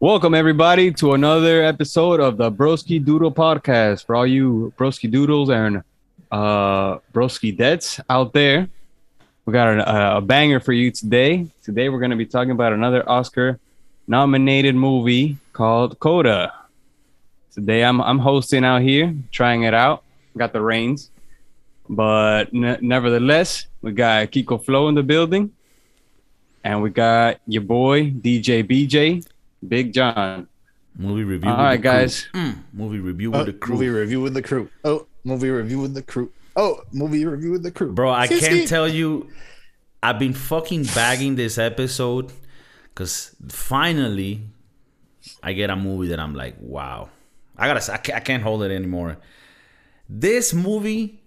Welcome everybody to another episode of the Broski Doodle podcast. For all you Broski Doodles and uh, Broski Debts out there, we got a, a banger for you today. Today we're going to be talking about another Oscar nominated movie called Coda. Today I'm I'm hosting out here, trying it out. Got the reins, but ne- nevertheless, we got Kiko Flow in the building, and we got your boy DJ BJ, Big John. Movie review. All with right, the crew. guys. Mm, movie review Oh, with the crew. Movie review with the crew. Oh, movie review with the crew. Oh, movie review with the crew. Bro, I Ski, can't tell you. I've been fucking bagging this episode because finally I get a movie that I'm like, wow. I gotta. say, I can't, I can't hold it anymore. This movie,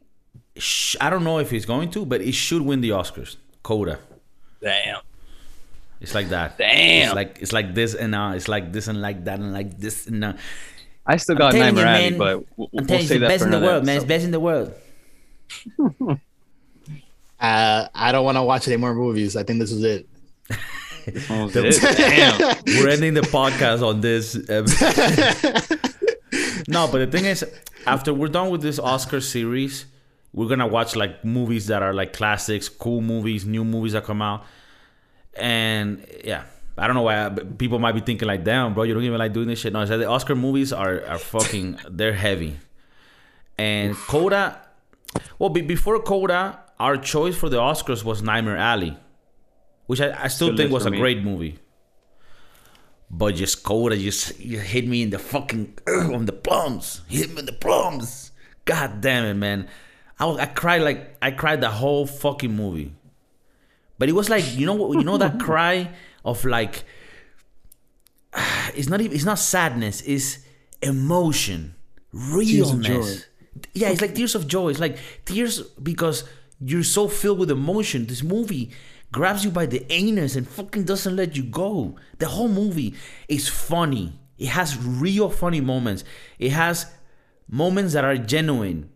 sh- I don't know if it's going to, but it should win the Oscars. Coda. Damn. It's like that. Damn. It's like it's like this and uh, it's like this and like that and like this and uh. I still got telling Nightmare you, Alley, man, but we'll, I'm we'll telling you, say it's the that best for in the another world, man. It's best in the world. Uh, I don't want to watch any more movies. I think this is it. Oh, it? Damn. We're ending the podcast on this. um, no, but the thing is, after we're done with this Oscar series, we're gonna watch like movies that are like classics, cool movies, new movies that come out, and yeah. I don't know why people might be thinking like, "Damn, bro, you don't even like doing this shit." No, it's that the Oscar movies are are fucking they're heavy, and Coda. Well, be, before Coda, our choice for the Oscars was Nightmare Alley, which I, I still Still think was a me. great movie. But just Coda just you hit me in the fucking on the plums. Hit me in the plums. God damn it, man. I was, I cried like I cried the whole fucking movie. But it was like you know you know that cry of like it's not even it's not sadness, it's emotion, Tears of joy. realness. Yeah, it's like tears of joy. It's like tears because you're so filled with emotion. This movie grabs you by the anus and fucking doesn't let you go. The whole movie is funny. It has real funny moments. It has moments that are genuine.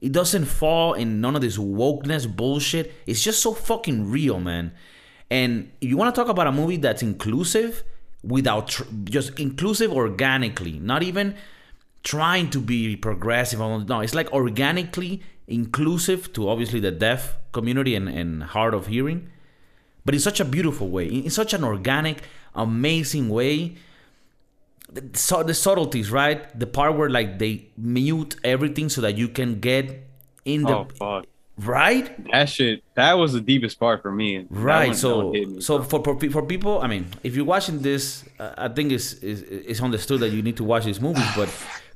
It doesn't fall in none of this wokeness bullshit. It's just so fucking real, man. And if you want to talk about a movie that's inclusive without tr- just inclusive organically, not even trying to be progressive. No, it's like organically inclusive to obviously the deaf community and, and hard of hearing, but in such a beautiful way, in such an organic, amazing way. The, so the subtleties, right? The part where like they mute everything so that you can get in the Oh fuck. right. That shit. That was the deepest part for me. Right. one- so me, so for, for for people, I mean, if you're watching this, uh, I think it's, it's it's understood that you need to watch these movies. But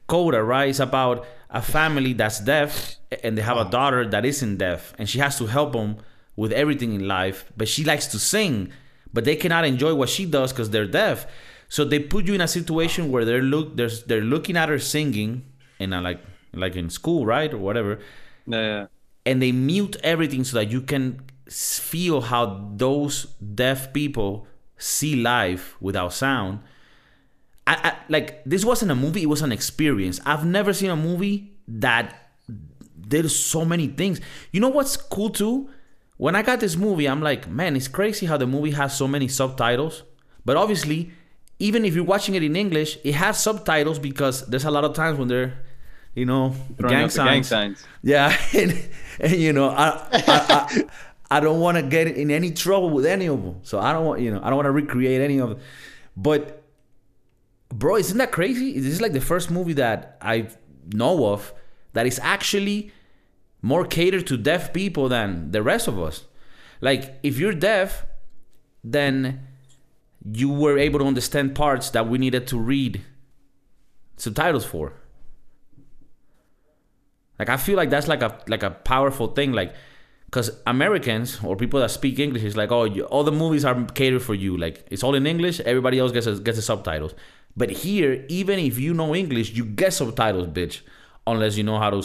Coda, right, is about a family that's deaf and they have a daughter that isn't deaf, and she has to help them with everything in life. But she likes to sing, but they cannot enjoy what she does because they're deaf. So they put you in a situation where they're look there's they're looking at her singing, and like like in school, right, or whatever yeah. and they mute everything so that you can feel how those deaf people see life without sound. I, I, like this wasn't a movie; it was an experience. I've never seen a movie that did so many things. You know what's cool too? When I got this movie, I'm like, man, it's crazy how the movie has so many subtitles. But obviously, even if you're watching it in English, it has subtitles because there's a lot of times when they're, you know, gang the gang signs. signs. Yeah, and, and you know, I I, I, I don't want to get in any trouble with any of them. So I don't want you know I don't want to recreate any of it. But bro, isn't that crazy? This is like the first movie that I know of that is actually more catered to deaf people than the rest of us. Like if you're deaf, then you were able to understand parts that we needed to read subtitles for. Like I feel like that's like a like a powerful thing, like because Americans or people that speak English is like, oh, you, all the movies are catered for you. Like it's all in English. Everybody else gets a, gets the subtitles. But here, even if you know English, you get subtitles, bitch, unless you know how to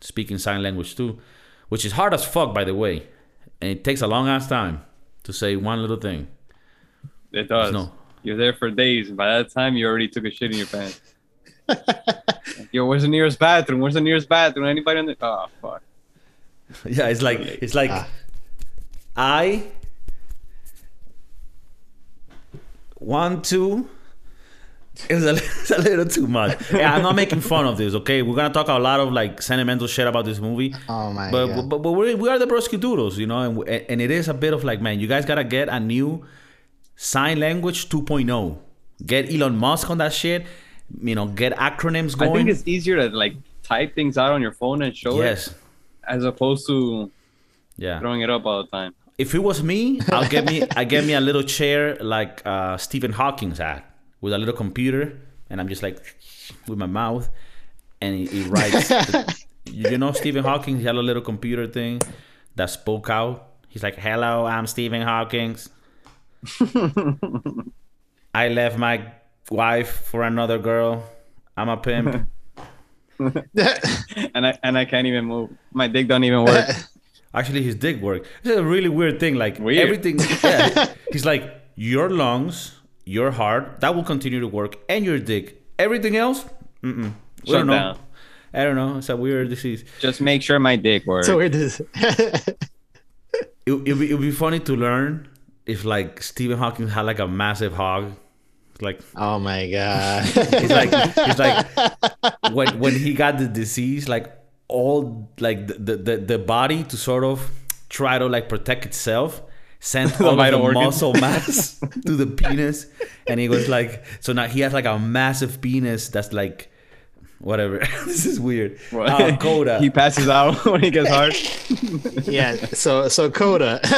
speak in sign language too, which is hard as fuck, by the way, and it takes a long ass time to say one little thing. It does. No. You're there for days, and by that time, you already took a shit in your pants. Yo, where's the nearest bathroom? Where's the nearest bathroom? Anybody on the? Oh fuck. Yeah, it's like it's like Ah. I one two It's a, it's a little too much. Yeah, I'm not making fun of this. Okay, we're gonna talk a lot of like sentimental shit about this movie. Oh my but, god. but but we're, we are the Broski Doodles, you know, and and it is a bit of like, man, you guys gotta get a new sign language 2.0. Get Elon Musk on that shit. You know, get acronyms going. I think it's easier to like type things out on your phone and show yes, it as opposed to yeah. throwing it up all the time. If it was me, I'll get me I get me a little chair like uh, Stephen Hawking's had with a little computer, and I'm just like with my mouth, and he, he writes. the- you know Stephen Hawking? He had a little computer thing that spoke out. He's like, "Hello, I'm Stephen Hawking's. I left my wife for another girl. I'm a pimp." And I and I can't even move. My dick don't even work. Actually, his dick work. It's a really weird thing. Like Weird. everything. Yeah. He's like your lungs, your heart, that will continue to work, and your dick. Everything else, mm-mm. We Shut don't know. I don't know. It's a weird disease. Just make sure my dick works. so weird. It it would be, it would be funny to learn if like Stephen Hawking had like a massive hog. Like oh my god. he's like he's like when when he got the disease, like all like the the, the, the body to sort of try to like protect itself sent all of the organs. muscle mass to the penis and he was like so now he has like a massive penis that's like whatever this is weird What? uh, Coda he passes out when he gets hard. yeah. So so Coda. he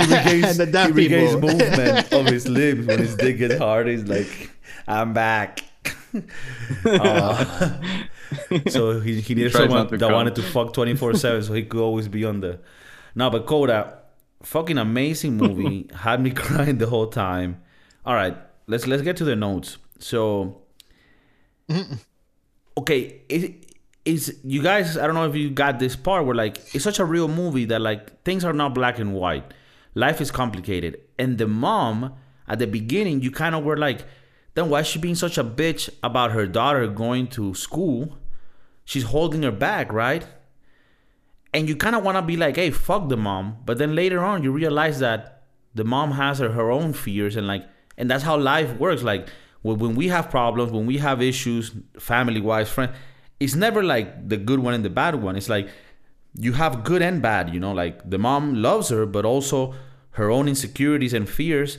regains, the he regains movement of his limbs when his dick gets hard. He's like, I'm back. Uh, so he, he needed tries someone that come. wanted to fuck 24 7 so he could always be on the. No, but Coda, fucking amazing movie. had me crying the whole time. All right, let's let's get to the notes. So, okay, it is you guys. I don't know if you got this part where like it's such a real movie that like things are not black and white. Life is complicated, and the mom at the beginning, you kind of were like, then why is she being such a bitch about her daughter going to school? She's holding her back, right? and you kind of want to be like, hey, fuck the mom. But then later on, you realize that the mom has her, her own fears, and like, and that's how life works. Like, when, we have problems, when we have issues, family wise, friend, it's never like the good one and the bad one. It's like you have good and bad, you know, like the mom loves her, but also her own insecurities and fears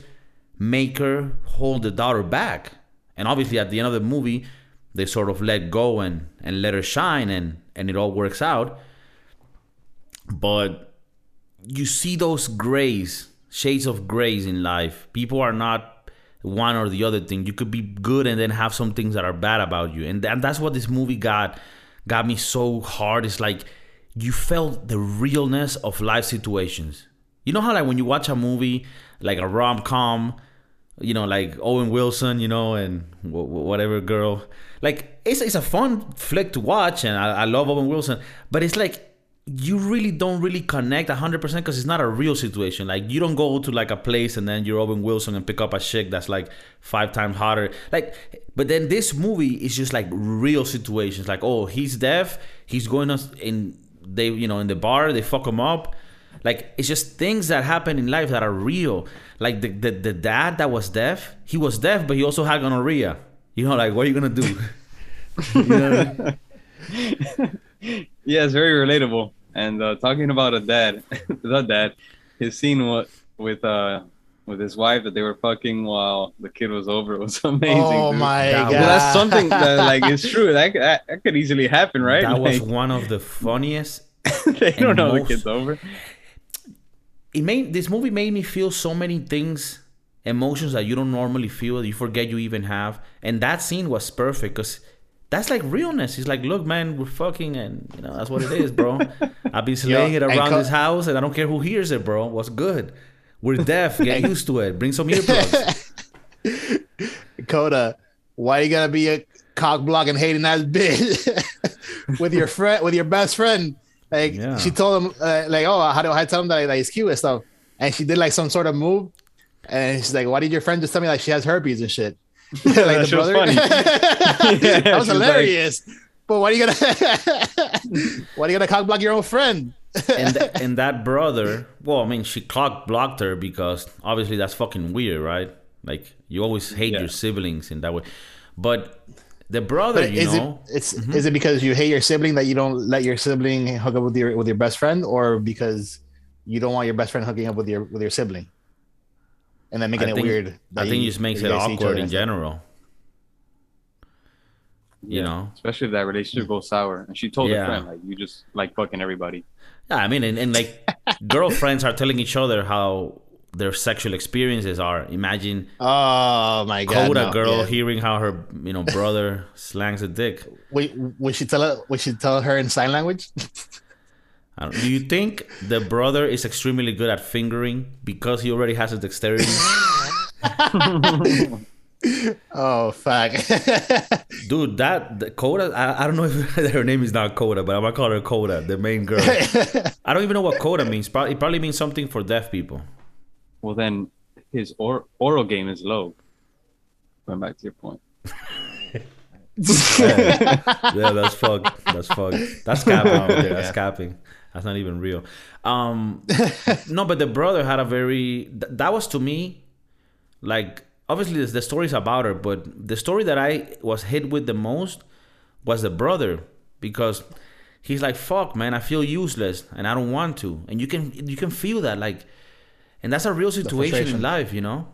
make her hold the daughter back. And obviously, at the end of the movie, they sort of let go and, and let her shine, and, and it all works out but you see those grays, shades of grays in life. People are not one or the other thing. You could be good and then have some things that are bad about you, and, and that's what this movie got got me so hard. It's like you felt the realness of life situations. You know how like when you watch a movie like a rom com, you know, like Owen Wilson, you know, and wh- whatever girl. Like it's it's a fun flick to watch, and I, I love Owen Wilson, but it's like you really don't really connect 100% because it's not a real situation. Like, you don't go to like a place and then you're Owen Wilson and pick up a chick that's like five times hotter. Like, but then this movie is just like real situations. Like, oh, he's deaf. He's going in, they, you know, in the bar, they fuck him up. Like, it's just things that happen in life that are real. Like, the, the, the dad that was deaf, he was deaf, but he also had gonorrhea. You know, like, what are you to do? you know? Yeah, it's very relatable. And uh, talking about a dad, the dad, his scene with with uh with his wife that they were fucking while the kid was over was amazing. oh dude. my That god. Well, that's something that like is true. That, that that could easily happen, right? That was one of the funniest they don't and know the kid's over. it made this movie made me feel so many things emotions that you don't normally feel that you forget you even have and that scene was perfect because that's like realness he's like look man we're fucking and you know that's what it is bro i've been slaying it around co- this house and i don't care who hears it bro what's good we're deaf get used to it bring some earplugs Coda, why you gotta be a cock blocking hating ass bitch with your friend with your best friend? Like Yeah. she told him uh, like, oh, how do I tell him that, that he's cute and stuff? And she did like some sort of move, and she's like, why did your friend just tell me like she has herpes and shit? like That shit was funny. that was was like- hilarious. but why are you gonna why are you gonna cock block your own friend? and th- and that brother well i mean she clock blocked her because obviously that's fucking weird right Like you always hate Yeah. your siblings in that way. But the brother, But you is know, it it's mm-hmm. is it because you hate your sibling that you don't let your sibling hook up with your with your best friend, or because you don't want your best friend hooking up with your with your sibling, and then making I it think, weird? I think you- it just makes it you guys see each awkward in and stuff? general. You Yeah. know, Especially if that relationship goes sour. And she told Yeah. her friend, like, you just like fucking everybody. yeah. I mean, and, and like girlfriends are telling each other how their sexual experiences are. Imagine Oh my god! Coda no, girl yeah. hearing how her you know brother slangs a dick. Wait, would she tell her? Would she tell her in sign language? I don't, you think the brother is extremely good at fingering because he already has a dexterity? oh fuck! Dude, that the Coda. I, I don't know if her name is not Coda, but I'm gonna call her Coda, the main girl. I don't even know what Coda means. It probably means something for deaf people. Well, then his or- oral game is low. Going back to your point. yeah, that's fucked. That's fucked. That's capping. right there. That's capping. That's not even real. Um, no, but the brother had a very. Th- that was to me, like obviously the, the story's about her, but the story that I was hit with the most was the brother because he's like, "Fuck, man, I feel useless and I don't want to," and you can you can feel that like, and that's a real situation in life, you know,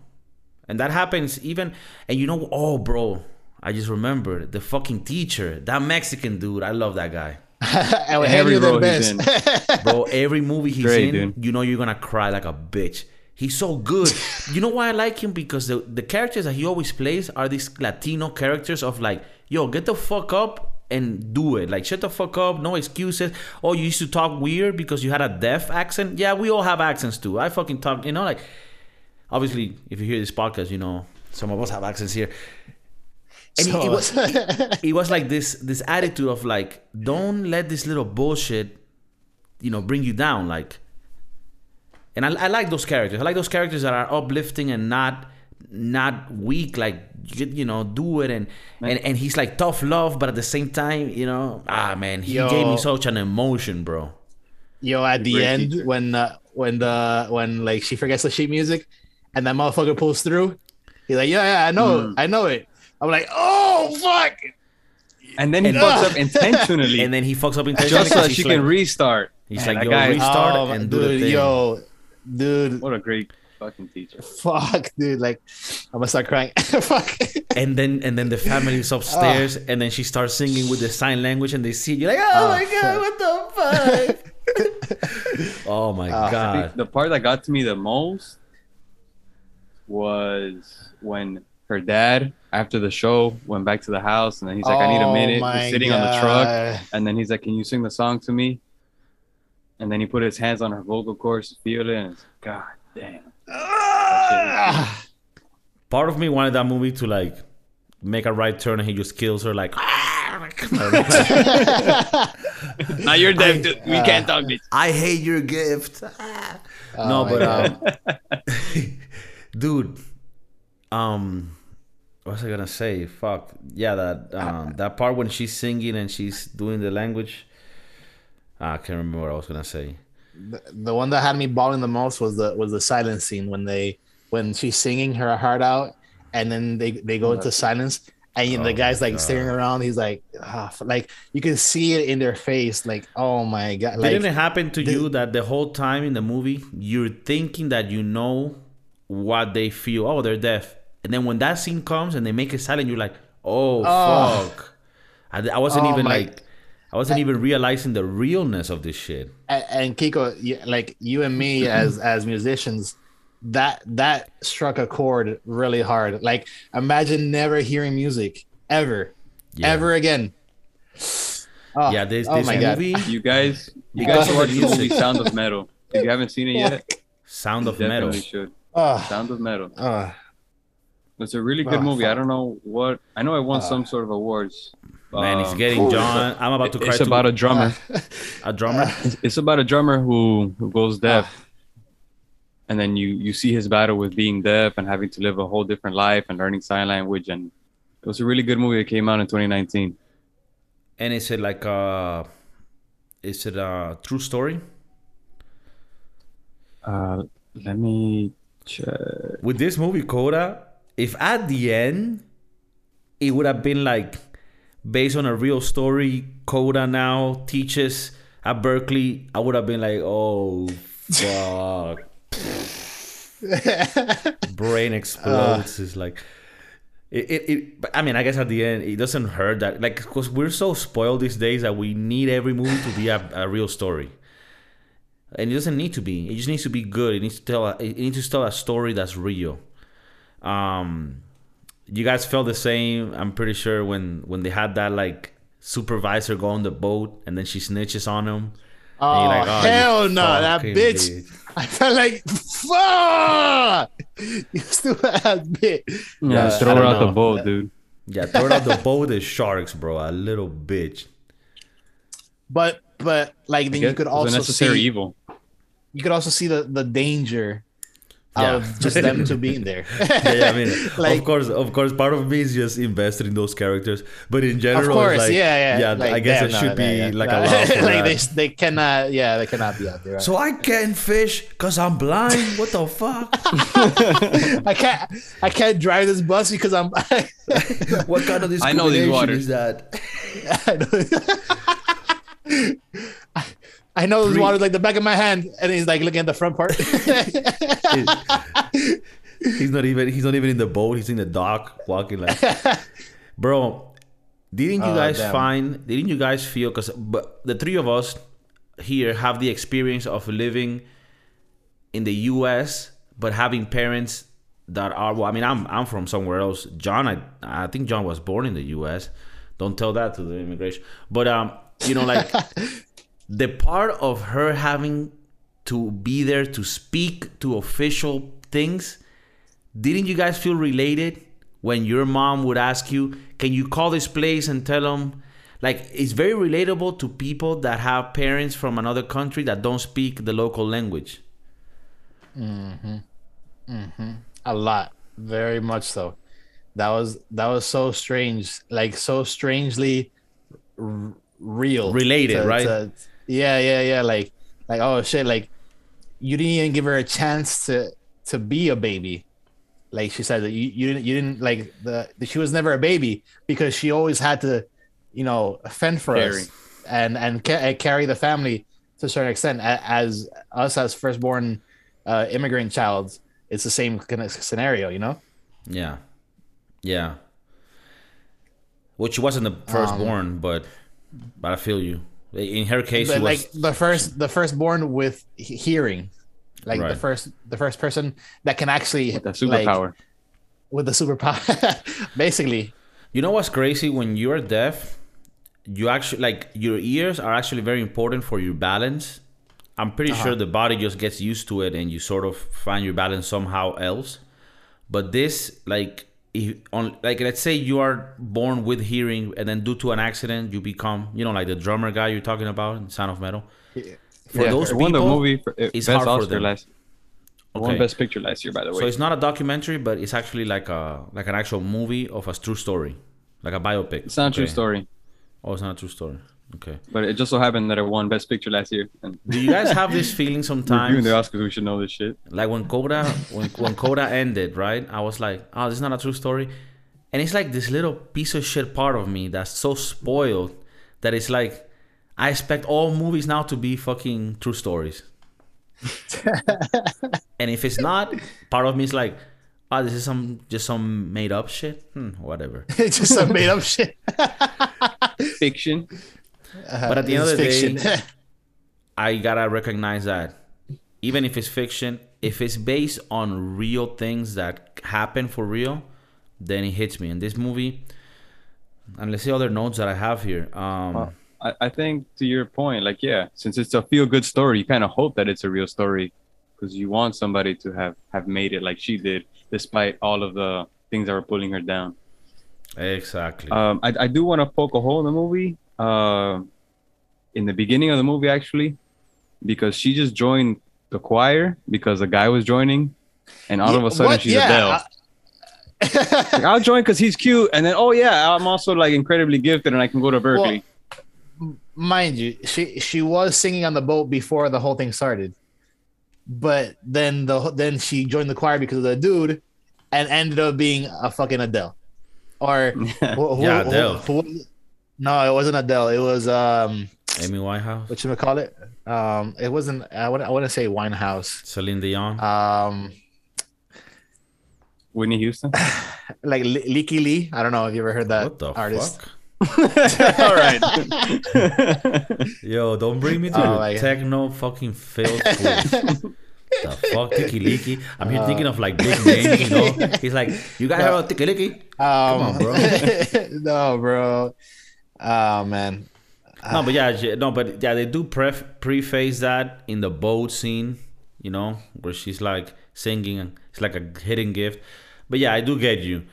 and that happens even. And you know, oh, bro. I just remembered the fucking teacher, that Mexican dude. I love that guy, and we Every you the role he's best. in. bro. Every movie he's Great, in, dude. you know you're gonna cry like a bitch. He's so good. you know why I like him? Because the the characters that he always plays are these Latino characters of like, yo, get the fuck up and do it. Like, shut the fuck up, no excuses. Oh, you used to talk weird because you had a deaf accent. Yeah, we all have accents too. I fucking talk, you know, like, obviously, if you hear this podcast, you know, some of us have accents here. And So- it, was it was like this this attitude of like don't let this little bullshit you know bring you down like and I, I like those characters i like those characters that are uplifting and not not weak like you, you know do it and, and and he's like tough love but at the same time you know ah man he Yo. gave me such an emotion bro Yo, at the Great end teacher. when uh, when the when like she forgets the sheet music, and that motherfucker pulls through, he's like, yeah, yeah, I know, Mm. I know it. I'm like, oh fuck. And then he And- fucks up intentionally. and then he fucks up intentionally just so 'cause that he's she like, can restart. he's Man, like yo guy- restart Oh, and do the thing yo, dude, What a great fucking teacher. fuck, dude, like, I'm gonna start crying. fuck. and then and then the family is upstairs and then she starts singing with the sign language and they see you like oh, Oh, my god what the fuck oh my Ah. God the part that got to me the most was when her dad, after the show, went back to the house and then he's like, I need a Oh minute. my He's sitting on the truck. And then he's like, Can you sing the song to me? And then he put his hands on her vocal cords to feel it. And it's God damn. Ah. part of me wanted that movie to like make a right turn and he just kills her like now you're deaf. dude. We can't talk this. I hate your gift Oh no but um dude um what was I gonna say? Fuck. Yeah that um that part when she's singing and she's doing the language. Ah, I can't remember what I was gonna say. The, the one that had me bawling the most was the was the silence scene when they when she's singing her heart out and then they they go into silence and you know, Oh the guy's my like staring around. He's like f- like you can see it in their face like oh my god like Didn't it happen to you that the whole time in the movie you're thinking that you know what they feel? Oh, they're deaf, and then when that scene comes and they make it silent, you're like, oh, Oh. fuck. I, I wasn't Oh, even my- like, I wasn't even realizing the realness of this shit. and, and Kiko, you- like you and me as as musicians, that that struck a chord really hard. Like imagine never hearing music ever, Yeah. ever again. Oh, Yeah, ah, this oh this my God. movie, You guys, you guys of the watch the movie. Sound of Metal. If you haven't seen it yet, Sound of Metal. definitely should. Oh, Sound of Metal. oh. It's a really good Oh, movie. I don't know what. I know I won some sort of awards. Man, it's Um, getting John. I'm about to cry. It's too. about a drummer. a drummer. It's about a drummer who who goes deaf, Ah. and then you you see his battle with being deaf and having to live a whole different life and learning sign language. And it was a really good movie that came out in 2019. And is it like a? is it a true story? Uh, let me check. With this movie, Coda, if at the end it would have been like based on a real story, Coda now teaches at Berklee, I would have been like, oh fuck. Brain explodes. it's like it, it, it but I mean I guess at the end it doesn't hurt that like because we're so spoiled these days that we need every movie to be a, a real story. And it doesn't need to be. It just needs to be good. It needs to tell a, it needs to tell a story that's real. Um you guys felt the same, I'm pretty sure when when they had that like supervisor go on the boat and then she snitches on him. Oh, like, "Oh, hell no, that bitch. bitch." I felt like fuck. You still ass bitch. Yeah, Yeah, throw her don't out the boat, dude. Yeah, throw it out the boat with sharks, bro. A little bitch. But but like then you could it was also necessary see evil. you could also see the the danger Yeah. of just them to being there. Yeah, yeah, I mean, Like- of course, of course, part of me is just invested in those characters, but in general, Of course, like, yeah, yeah. Like, I guess it should yeah, be yeah. like No, for like they they cannot yeah they cannot be out there. So I can't fish because I'm blind. What the fuck? I can't I can't drive this bus because I'm What kind of I know these waters. is that? I know, I know this water's like the back of my hand, and he's like looking at the front part. he's not even he's not even in the boat. He's in the dock, walking like, bro. Didn't you Oh, guys damn. find? Didn't you guys feel? Because but the three of us here have the experience of living in the U.S. but having parents that are. Well, I mean, I'm I'm from somewhere else. John, I I think John was born in the U.S. Don't tell that to the immigration. But um, you know, like the part of her having to be there to speak to official things didn't you guys feel related when your mom would ask you can you call this place and tell them like it's very relatable to people that have parents from another country that don't speak the local language Mhm. Mhm. a lot, very much so. That was that was so strange, like so strangely r- real, Related, right? Yeah, yeah, yeah. Like, like oh shit, like you didn't even give her a chance to to be a baby. Like she said that you, you didn't you didn't like the, she was never a baby because she always had to, you know, fend for Carry. us and and ca- uh, carry the family to a certain extent. As us as firstborn uh, immigrant child, it's the same kind of scenario, you know. yeah yeah which wasn't the firstborn but but i feel you in her case But was like the first, the firstborn with hearing, like the first, the first person that can actually The like, superpower. with the superpower, basically. You know what's crazy? When you're deaf, you actually like your ears are actually very important for your balance. I'm pretty uh-huh. sure the body just gets used to it and you sort of find your balance somehow else. But this, like, if on like let's say you are born with hearing and then due to an accident you become, you know, like the drummer guy you're talking about in Sound of Metal. For Yeah, those it won the movie for it, it's best hard for them. last. it Won best picture last year, by the way. So it's not a documentary, but it's actually like a like an actual movie of a true story, like a biopic. It's not a true story, Oh, it's not a true story. Okay. but it just so happened that I won best picture last year. And Do you guys have this feeling sometimes? reviewing sometimes? the Oscars, we should know this shit. Like when Coda when when Coda ended, right? I was like, oh, this is not a true story. And it's like this little piece of shit part of me that's so spoiled that it's like I expect all movies now to be fucking true stories. and if it's not, part of me is like, oh, this is some just some made up shit. Hmm, whatever. it's just some made up shit. Fiction. But at the end of the It's day. I gotta recognize that even if it's fiction, if it's based on real things that happen for real, then it hits me. And this movie, and let's see other notes that I have here. Um, Well, I, I think to your point, like yeah, since it's a feel good story, you kind of hope that it's a real story because you want somebody to have have made it like she did, despite all of the things that were pulling her down. exactly. Um, I, I do want to poke a hole in the movie. Uh, in the beginning of the movie, actually, because she just joined the choir because the guy was joining, and all of a sudden What? she's Yeah, Adele. Like, I'll join because he's cute, and then oh yeah, I'm also like incredibly gifted, and I can go to Berklee. mind you, she she was singing on the boat before the whole thing started, but then the then she joined the choir because of the dude, and ended up being a fucking Adele. Or who, who- Yeah, who- Adele. who- no, it wasn't Adele. It was um, Amy Winehouse, what you gonna call it? Um, it wasn't. I want. I want to say Winehouse. Celine Dion. Um, Whitney Houston. like Li- Lykke Li. I don't know if you ever heard that what the artist. fuck? All right. Yo, don't bring me to Oh, the my- techno fucking filth. the fuck, Tiki Leaky? I'm Uh, here thinking of like big names, you know? He's like, you guys heard of Tiki Leaky? Um, on, bro. no, bro. Oh man. No, but yeah, no, but yeah, they do pref- preface that in the boat scene, you know, where she's like singing it's like a hidden gift. But yeah, I do get you.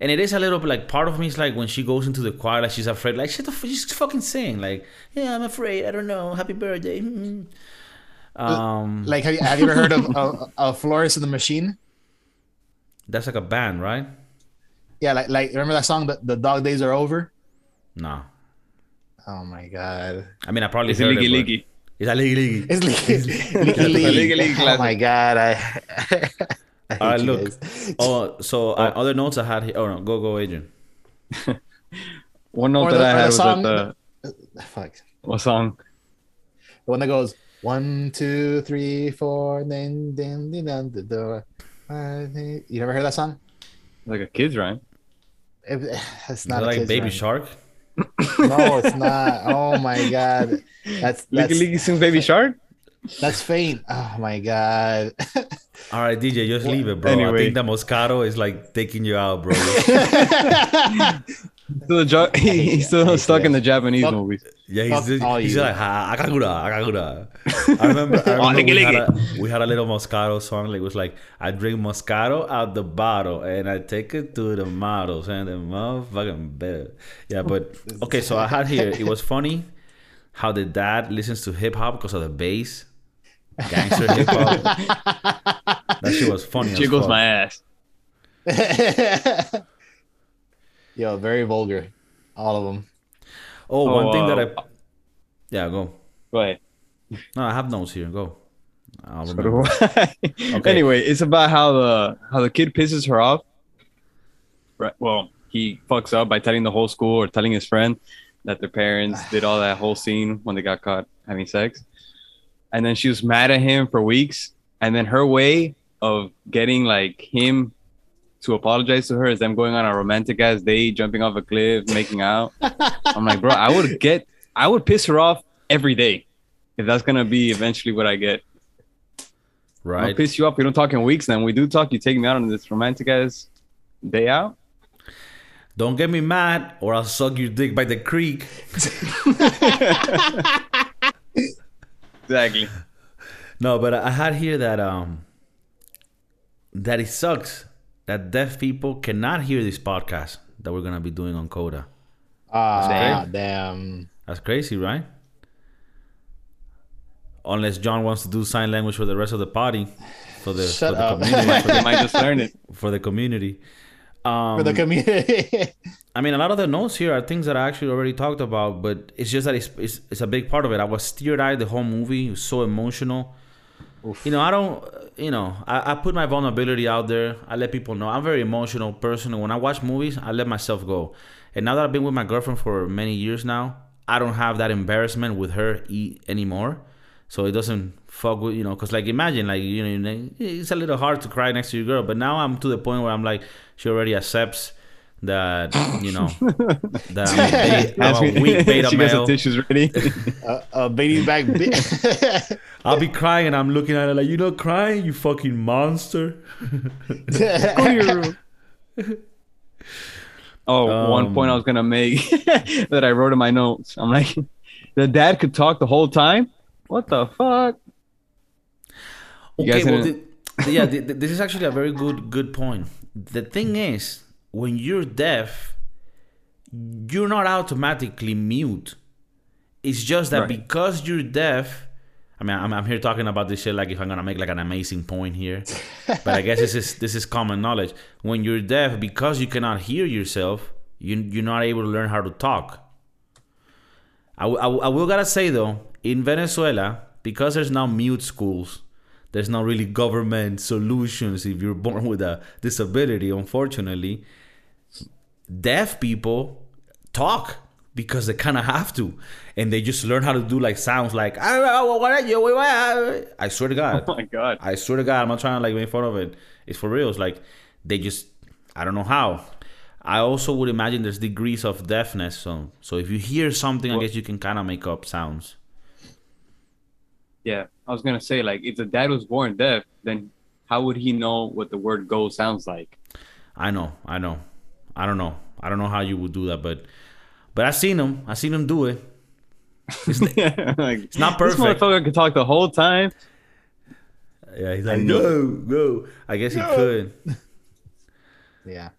And it is a little bit like part of me is like when she goes into the choir, like she's afraid, like shut the f- she's fucking sing, like yeah, I'm afraid, I don't know, happy birthday. mm. Um, Like, have you, have you ever heard of, of, of Florence and the Machine? that's like a band, right? Yeah, like like remember that song, "The, the Dog Days Are Over"? No, Oh my god, I mean I probably It's a heard leaky it, leaky. It's a leaky leaky. it's Leaky, Lykke Li. Lykke Li Oh my god, I. I hate All right, look. Oh, so uh, other notes I had here. Oh no, go go, Adrian. One note Or that the- I had was song- that the Fuck. what song? The one that goes one, two, three, four, then then then then the door. You never heard that song? Like a kid's rhyme. It, it's Is not a like kid's Baby rhyme. Shark? No, it's not. Oh my god, that's Leaky that's Leaky sings Baby Shark. that's faint. Oh my god. All right, DJ, just leave it, bro. Anyway. I think the Moscato is like taking you out, bro. Still a jo- he's still hate stuck in the. Japanese Fuck. movies. Yeah, Fuck he's, all he's you. like, ha, akagura, akagura. I remember, I oh, remember we, had a, we had a little Moscato song. Like, it was like, I drink Moscato out the bottle and I take it to the models and the motherfucking bed. Yeah, but okay, so I had here, it was funny how the dad listens to hip hop because of the bass. Gangster hip hop. that shit was funny. as Jiggles fuck. my ass. Yo, very vulgar. All of them. Oh, Oh, one thing that uh, I. Yeah, go. Go ahead. No, I have notes here. Go. I'll remember. okay. Anyway, it's about how the how the kid pisses her off. Right. Well, he fucks up by telling the whole school or telling his friend that their parents did all that whole scene when they got caught having sex. And then she was mad at him for weeks. And then her way of getting like him to apologize to her is them going on a romantic ass date, jumping off a cliff, making out. I'm like, bro, I would get, I would piss her off every day if that's gonna be eventually what I get. Right. I'll Right. piss you off. We don't talk in weeks. Then we do talk. You take me out on this romantic ass day out. Don't get me mad, or I'll suck your dick by the creek. Exactly. No, but I had here that um that it sucks that deaf people cannot hear this podcast that we're gonna be doing on Coda. Ah, Damn. damn. That's crazy, right? Unless John wants to do sign language for the rest of the party, for the Shut for the up. community, They might just learn it. for the community. Um, For the community. I mean, a lot of the notes here are things that I actually already talked about, but it's just that it's, it's, it's a big part of it. I was teary eyed the whole movie. It was so emotional. You know, I don't, you know, I, I put my vulnerability out there. I let people know. I'm very emotional person. And when I watch movies, I let myself go. And now that I've been with my girlfriend for many years now, I don't have that embarrassment with her anymore. So it doesn't fuck with, you know, because like imagine, like, you know, it's a little hard to cry next to your girl. But now I'm to the point where I'm like, she already accepts that, you know, that I'm a, beta, I'm Ask a me- weak beta she gets male. the tissues ready. a, a baby back. Bi- I'll be crying and I'm looking at her like, you not crying, you fucking monster. Go to your room. Oh, one point I Um, was gonna make that I wrote in my notes. I'm like, the dad could talk the whole time. What the fuck? You Okay, well, didn't- yeah, thi- thi- this is actually a very good good point. The thing is, when you're deaf, you're not automatically mute. It's just that Right. because you're deaf. I mean, I'm, I'm here talking about this shit like if I'm gonna make like an amazing point here, but I guess this is this is common knowledge. When you're deaf, because you cannot hear yourself, you you're not able to learn how to talk. I I will gotta say though, in Venezuela, because there's now mute schools, there's not really government solutions if you're born with a disability. Unfortunately, deaf people talk because they kind of have to, and they just learn how to do like sounds like I swear to God. Oh my god. I swear to God, I'm not trying to like make fun of it. It's for real. It's like they just I don't know how. I also would imagine there's degrees of deafness. So so if you hear something, I guess you can kind of make up sounds. Yeah, I was gonna say like if the dad was born deaf, then how would he know what the word "go" sounds like? I know, I know, I don't know, I don't know how you would do that, but but I seen him. I seen him do it. like, it's not perfect. This perfect. motherfucker could talk the whole time. Yeah, he's like no, no. I guess he could. Yeah.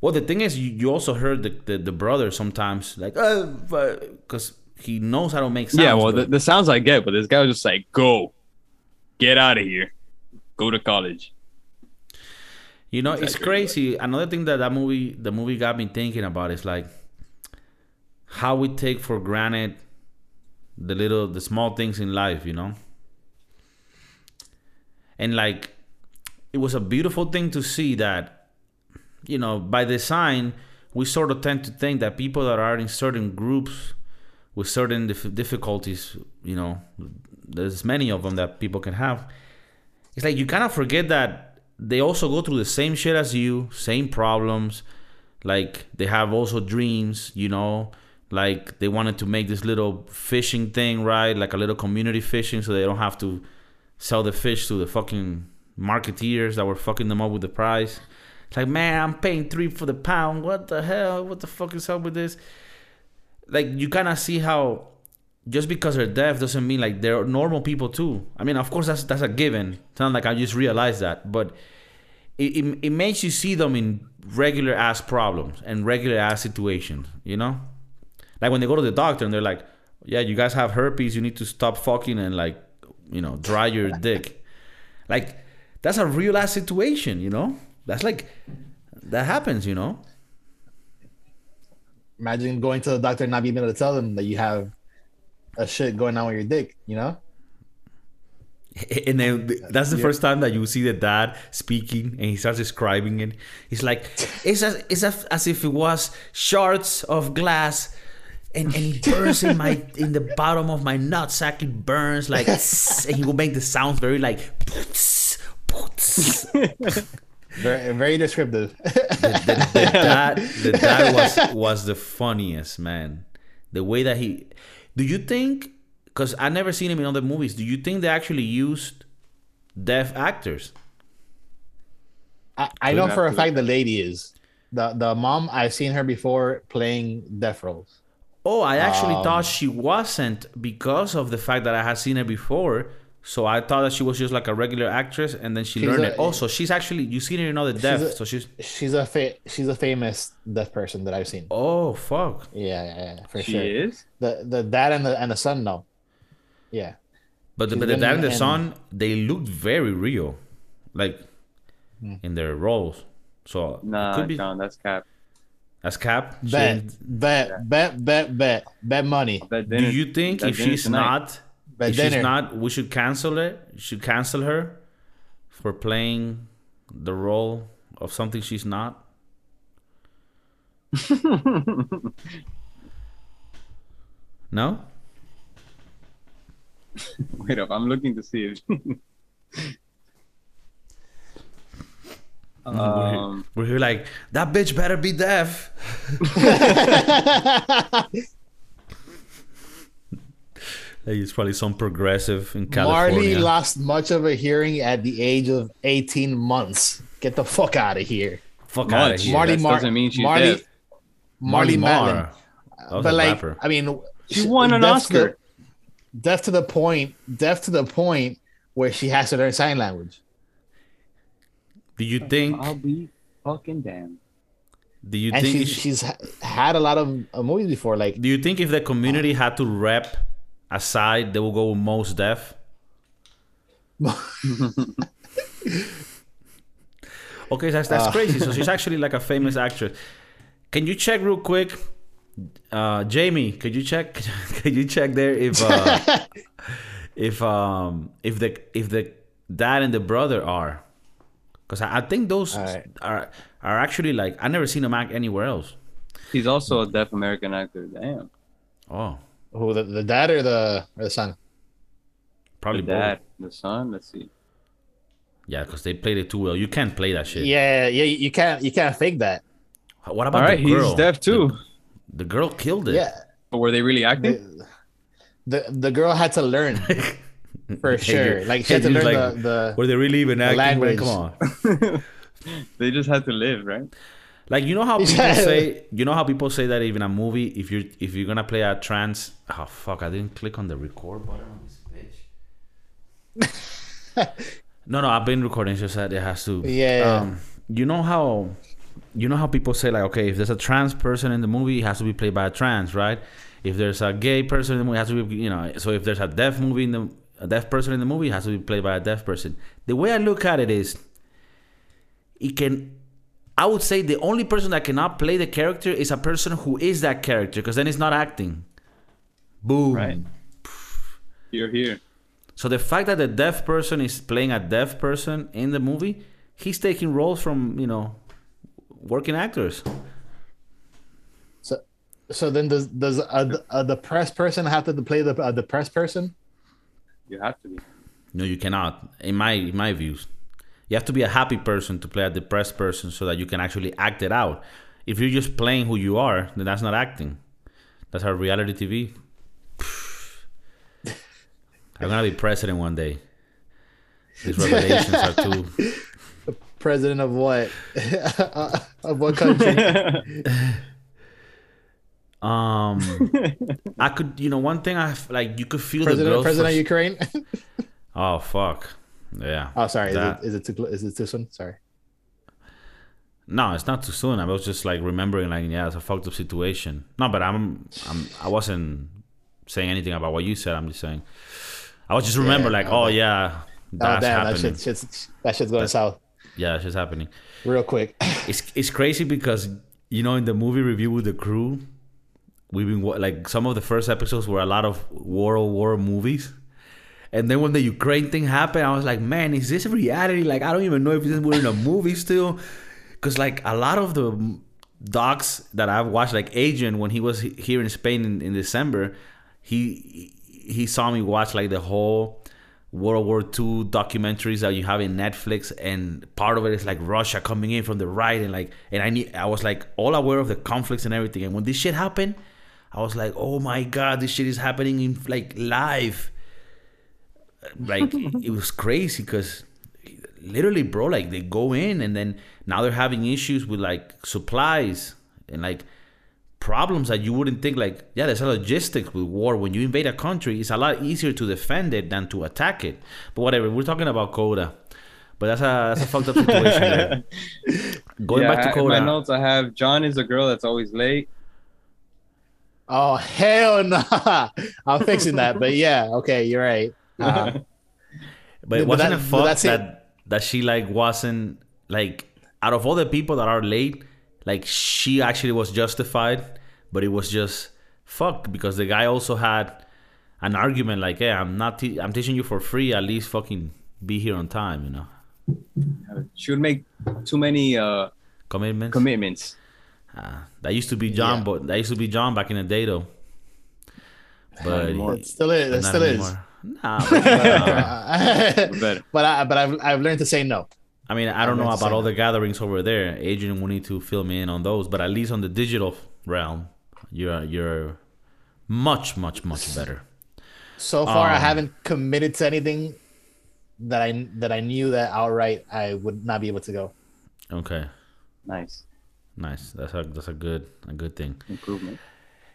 Well, the thing is, you, you also heard the, the, the brother sometimes like, uh, because he knows how to make sounds. yeah, well, the, the sounds I get, but this guy was just like, "Go, get out of here, go to college." You know, it's crazy. Another thing that that movie, the movie got me thinking about is like how we take for granted the little, the small things in life. You know, and like it was a beautiful thing to see that, you know, by design we sort of tend to think that people that are in certain groups with certain dif- difficulties, you know, there's many of them that people can have. It's like you kind of forget that they also go through the same shit as you, same problems. Like they have also dreams, you know. Like they wanted to make this little fishing thing, right? Like a little community fishing, so they don't have to sell the fish to the fucking marketeers that were fucking them up with the price. It's like, man, I'm paying three for the pound. What the hell? What the fuck is up with this? Like you kind of see how just because they're deaf doesn't mean like they're normal people too. I mean, of course that's that's a given. It's not like I just realized that, but it, it, it makes you see them in regular ass problems and regular ass situations. You know, like when they go to the doctor and they're like, "Yeah, you guys have herpes. You need to stop fucking and like, you know, dry your dick." Like that's a real ass situation. You know, that's like that happens. You know. Imagine going to the doctor and not being able to tell them that you have a shit going on with your dick, you know? And then that's the Yeah. first time that you see the dad speaking, and he starts describing it. He's like, "It's as it's as, as if it was shards of glass, and, and it burns in my in the bottom of my nutsack. It burns like, and he will make the sounds very like, Very, very descriptive. the, the, the dad the dad was was the funniest man the way that he do you think because i never seen him in other movies do you think they actually used deaf actors I, I know for a to. fact the lady is. The the mom, I've seen her before playing deaf roles. oh i actually Um, thought she wasn't because of the fact that i had seen her before so i thought that she was just like a regular actress and then she She's learned a- it oh so she's actually you've seen her in other deaf a- so she's She's a fa- she's a famous deaf person that I've seen. oh fuck Yeah, yeah, yeah for She sure. She is. The the dad and the and the son, no. Yeah. But the, She's but the been dad and the in- son, they looked very real, like Hmm. in their roles. So it Nah, could be John, that's cap. as Cap. she Bet, ain't- bet, bet, bet, bet, bet money. That Do you think if she's tonight. not, Bet if she's dinner. not, we should cancel it? Should cancel her for playing the role of something she's not? No. Wait up, I'm looking to see if. we're, here, um, we're here like that bitch better be deaf. Like, it's probably some progressive in California. Marlee lost much of her hearing at the age of 18 months. Get the fuck out of here. Fuck out of Much. here. Marlee Mar- doesn't mean she's Marlee, deaf. Marlee Matlin. Marr. But like, rapper. I mean, She won an deaf to Oscar. deaf to the point, deaf to the point where she has to learn sign language. Do you think? I'll be fucking damned. Do you and think? she's, it sh- she's had a lot of uh, movies before. Like, do you think if the community had to rep a side, they will go with most deaf? Okay, that's that's Uh. crazy. So she's actually like a famous actress. Can you check real quick, uh, Jamie? Could you check? Could you check there if uh, if um if the if the dad and the brother are, because I, I think those Alright. are are actually like I never seen him act anywhere else. He's also a deaf American actor. Damn. Oh, Who the, the dad or the or the son? probably The both. dad, the son. Let's see. Yeah, because they played it too well. You can't play that shit. Yeah, yeah. You can't you can't fake that. What about All right, the girl? he's deaf too. The, the girl killed it. Yeah. But were they really acting? The, the the girl had to learn for Hey, sure. you- Like she had to learn like- the, the Were they really even acting? man? language. Come on. they just had to live, right? Like you know how people Yeah. say, you know how people say that even a movie, if you're if you're gonna play a trans, oh fuck, I didn't click on the record button on this bitch. no, no, I've been recording. It's just that it has to. Yeah. Um, you know how, you know how people say like, okay, if there's a trans person in the movie, it has to be played by a trans, right? If there's a gay person in the movie, it has to be, you know. So if there's a deaf movie in the a deaf person in the movie, it has to be played by a deaf person. The way I look at it is, it can I would say the only person that cannot play the character is a person who is that character because then it's not acting. Boom. Right. You're here. So the fact that the deaf person is playing a deaf person in the movie, he's taking roles from, you know, working actors. so so then does does a, a depressed person have to play the a depressed person? You have to be. No, you cannot. In my in my views, you have to be a happy person to play a depressed person so that you can actually act it out. If you're just playing who you are, then that's not acting. That's our reality TV. I'm gonna be president one day. These revelations are too. President of what? of what country? Um, I could, you know, one thing I like, you could feel the president growth. president for- of Ukraine? oh fuck, yeah. oh, sorry. That- Is it, is it too is it too soon? Sorry. No, it's not too soon. I was just like remembering, like, yeah, it's a fucked up situation. No, but I'm, I'm, I wasn't saying anything about what you said. I'm just saying, I was just remember, Yeah, like, oh that- yeah, Oh that's damn, that happening. shit, shit's, that shit's going south Yeah, it's just happening. real quick. It's it's crazy because you know in the movie review with the crew, we've been like some of the first episodes were a lot of World War movies. And then when the Ukraine thing happened, I was like, man, is this reality? Like, I don't even know if this we're in a movie still. Because, like, a lot of the docs that I've watched, like Adrian, when he was here in Spain in, in December, he he saw me watch, like, the whole World War II documentaries that you have in Netflix, and part of it is like Russia coming in from the right, and like, and I need, I was like all aware of the conflicts and everything, and when this shit happened, I was like, oh my god, this shit is happening in like live, like it was crazy because literally, bro, like they go in and then now they're having issues with like supplies and like problems that you wouldn't think like yeah there's a logistics with war when you invade a country it's a lot easier to defend it than to attack it but whatever we're talking about coda but that's a that's a fucked up situation there. going Yeah, back to I- in my notes, I have John is a girl that's always late. Oh hell no! I'm fixing that. But yeah, okay, you're right. Uh, but it But wasn't that- a but fuck that's it. that that she like wasn't like out of all the people that are late like she actually was justified but it was just fuck because the guy also had an argument like hey i'm not te- i'm teaching you for free at least fucking be here on time you know She would make too many uh, commitments commitments. Ah, that used to be john Yeah. but that used to be john back in the day though but it still is. It not still is. Anymore. nah, but, nah. Better. but I but I've I've learned to say no. I mean, I don't know about all that. the gatherings over there. Adrian will need to fill me in on those, but at least on the digital realm, you're you're much, much, much better. So far, I Um, haven't committed to anything that I that I knew that outright I would not be able to go. Okay, Nice nice. That's a that's a good a good thing. improvement.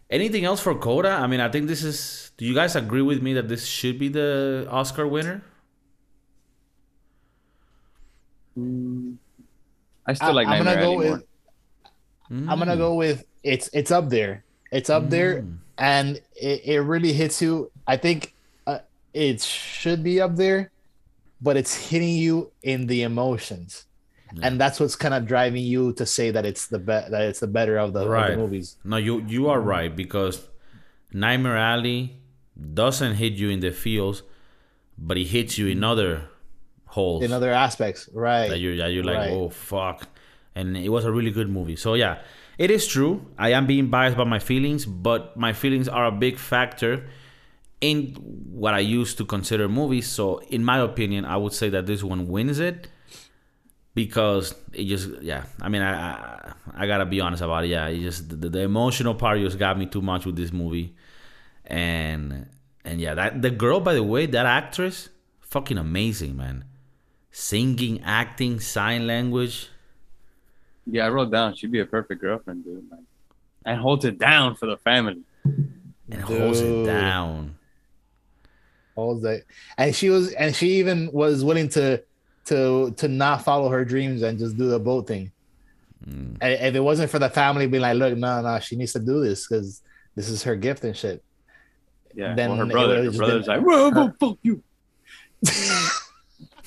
Anything else for Coda? I mean, I think this is. Do you guys agree with me that this should be the Oscar winner? I still I- like I'm gonna go Alley more. with I'm gonna go with it's it's up there. It's up there, Mm. and it, it really hits you. I think uh, it should be up there, but it's hitting you in the emotions, and that's what's kind of driving you to say that it's the be- that it's the better of the, of the movies. No, you you are right because Nightmare Alley doesn't hit you in the feels, but it hits you in other holes in other aspects, right? that you're that you're like, Right. oh fuck. And it was a really good movie. So yeah, it is true. I am being biased by my feelings, but my feelings are a big factor in what I used to consider movies. So in my opinion, I would say that this one wins it because it just yeah. I mean, I I, I gotta be honest about it. Yeah, it just the, the emotional part just got me too much with this movie, and and yeah, that the girl by the way, that actress, fucking amazing, man. Singing, acting, sign language. Yeah, I wrote down she'd be a perfect girlfriend, dude. Like, and holds it down for the family. and holds it down. All that, and she was, and she even was willing to to to not follow her dreams and just do the boat thing. Mm. And if it wasn't for the family being like, look, no, no, she needs to do this because this is her gift and shit. Yeah. Then well, her brother, would've her just like, whoa, whoa, fuck you.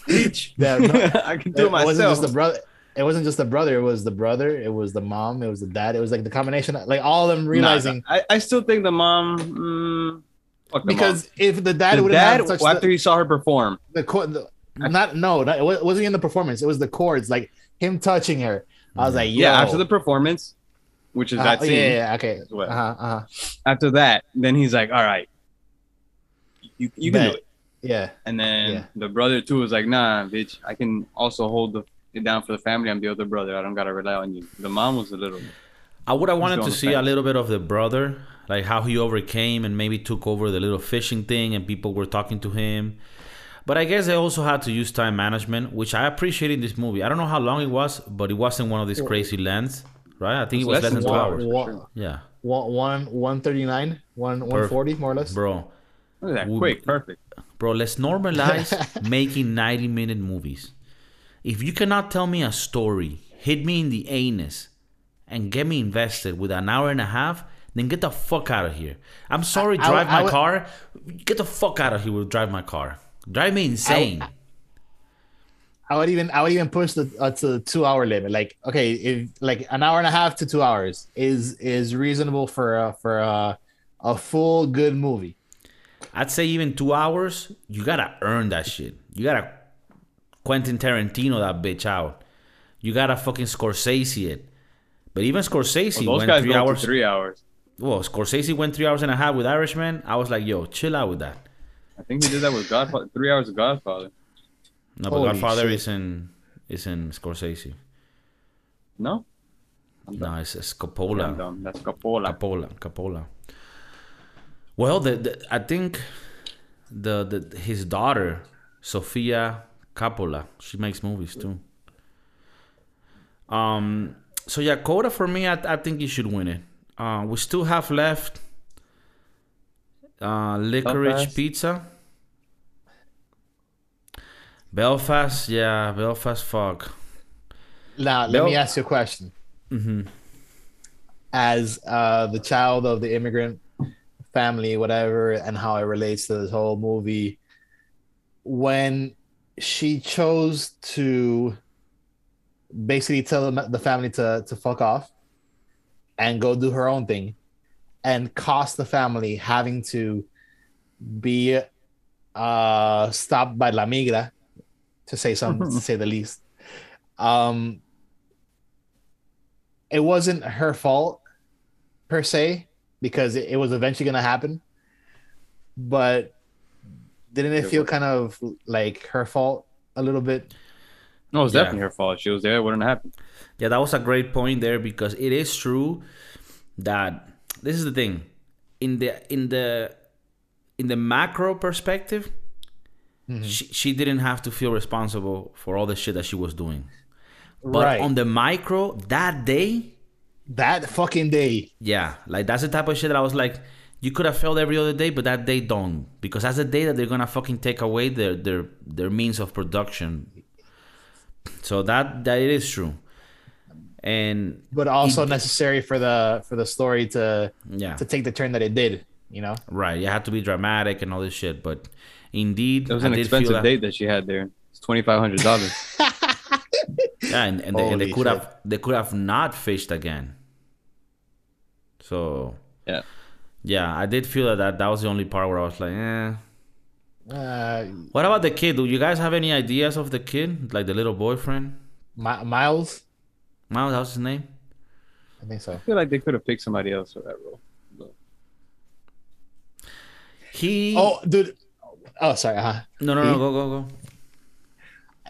Bitch. Yeah, no, I can do it it wasn't just the brother. It wasn't just the brother. It was the brother. It was the mom. It was the dad. It was like the combination. Of, like all of them realizing Nah, I, I still think the mom. Mm, fuck the because mom. if the dad would dad, have touched after the, he saw her perform, the, the not no, not, it wasn't in the performance. It was the chords, like him touching her. I was like, yeah, after the performance, which is Uh, that scene. yeah, yeah, yeah, okay. well. Uh-huh, uh-huh. After that, then he's like, all right, you, you can Bet. do it. Yeah, And then Yeah. the brother too was like, nah, bitch, I can also hold the it down for the family. I'm the other brother. I don't gotta rely on you. The mom was a little. I would have wanted to to see fence. a little bit of the brother, like how he overcame and maybe took over the little fishing thing, and people were talking to him. But I guess they also had to use time management, which I appreciate in this movie. I don't know how long it was, but it wasn't one of these crazy lengths, right? I think it was less than two hours. one. Yeah, one, one, 139, one, 140, more or less. bro, Look at that, Would- quick, perfect. bro. Let's normalize making ninety-minute movies. If you cannot tell me a story, hit me in the anus, and get me invested with an hour and a half, then get the fuck out of here. I'm sorry, I- I drive would- my I car. Get the fuck out of here with drive my car. Drive me insane. I would even, I would even push the uh, to the two hour limit. Like, okay, if like an hour and a half to two hours is is reasonable for uh, for uh, a full good movie. I'd say even two hours, you gotta earn that shit. You gotta Quentin Tarantino that bitch out. You gotta fucking Scorsese it. But even Scorsese Well, those went guys three hours. to three hours. Well, Scorsese went three hours and a half with Irishman. I was like, yo, chill out with that. I think he did that with Godfather. Three hours of Godfather. No, but Holy Godfather shit. is in is in Scorsese. No, No, it's, it's I'm Coppola. dumb. That's Coppola. Coppola. Coppola. Well, the, the I think the the his daughter Sofia Coppola, she makes movies too. Um. So yeah, Coda for me, I, I think you should win it. Uh, we still have left. Uh, licorice Belfast. pizza. Belfast, yeah, Belfast. Fuck. Now, let No. me ask you a question. hmm As uh, the child of the immigrant family, whatever, and how it relates to this whole movie, when she chose to basically tell the, the family to, to fuck off and go do her own thing and cost the family having to be uh, stopped by La Migra, to say something, to say the least. Um, it wasn't her fault per se because it, it was eventually going to happen but didn't it It feel was. kind of like her fault a little bit No, it was Yeah. definitely her fault. She was there. It wouldn't happen. Yeah, that was a great point there because it is true that this is the thing. In the in the in the macro perspective, mm-hmm. she, she didn't have to feel responsible for all the shit that she was doing. But right. on the micro, that day, that fucking day. yeah, like that's the type of shit that I was like, you could have felt every other day, but that day don't. Because that's the day that they're gonna fucking take away their their their means of production. So that that it is true, and but also It- necessary for the for the story to yeah, to take the turn that it did you know right. You had to be dramatic and all this shit, but indeed, It was I an did expensive that- date that she had there. It's twenty five hundred dollars. Yeah, and, and, they, and they could shit. have they could have not fished again. So yeah. yeah, I did feel that, that that was the only part where I was like, eh. Uh, What about the kid? Do you guys have any ideas of the kid, like the little boyfriend? Mi- Miles, Miles, how's his name? I think so. I feel like they could have picked somebody else for that role. He. Oh, dude. Oh, sorry. Uh, no, no, no, go, go, go.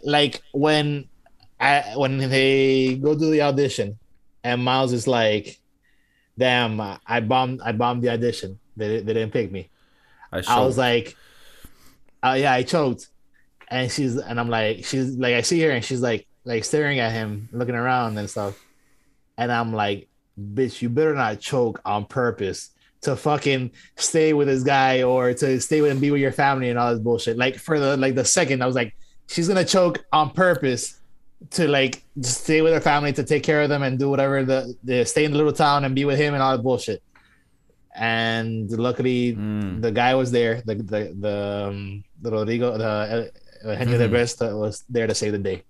like when I when they go to the audition, and Miles is like, "Damn, I bombed. I bombed the audition. They, they didn't pick me." I, I was like, "Oh yeah, I choked," and she's and I'm like, she's like, I see her and she's like, like staring at him, looking around and stuff, and I'm like, "Bitch, you better not choke on purpose." To fucking stay with this guy or to stay with and be with your family and all this bullshit. Like for the like the second, I was like, she's gonna choke on purpose to like stay with her family to take care of them and do whatever the, the stay in the little town and be with him and all that bullshit. And luckily, Mm. the guy was there. The the the, um, the Rodrigo, the uh, Mhm. Derbez was there to save the day.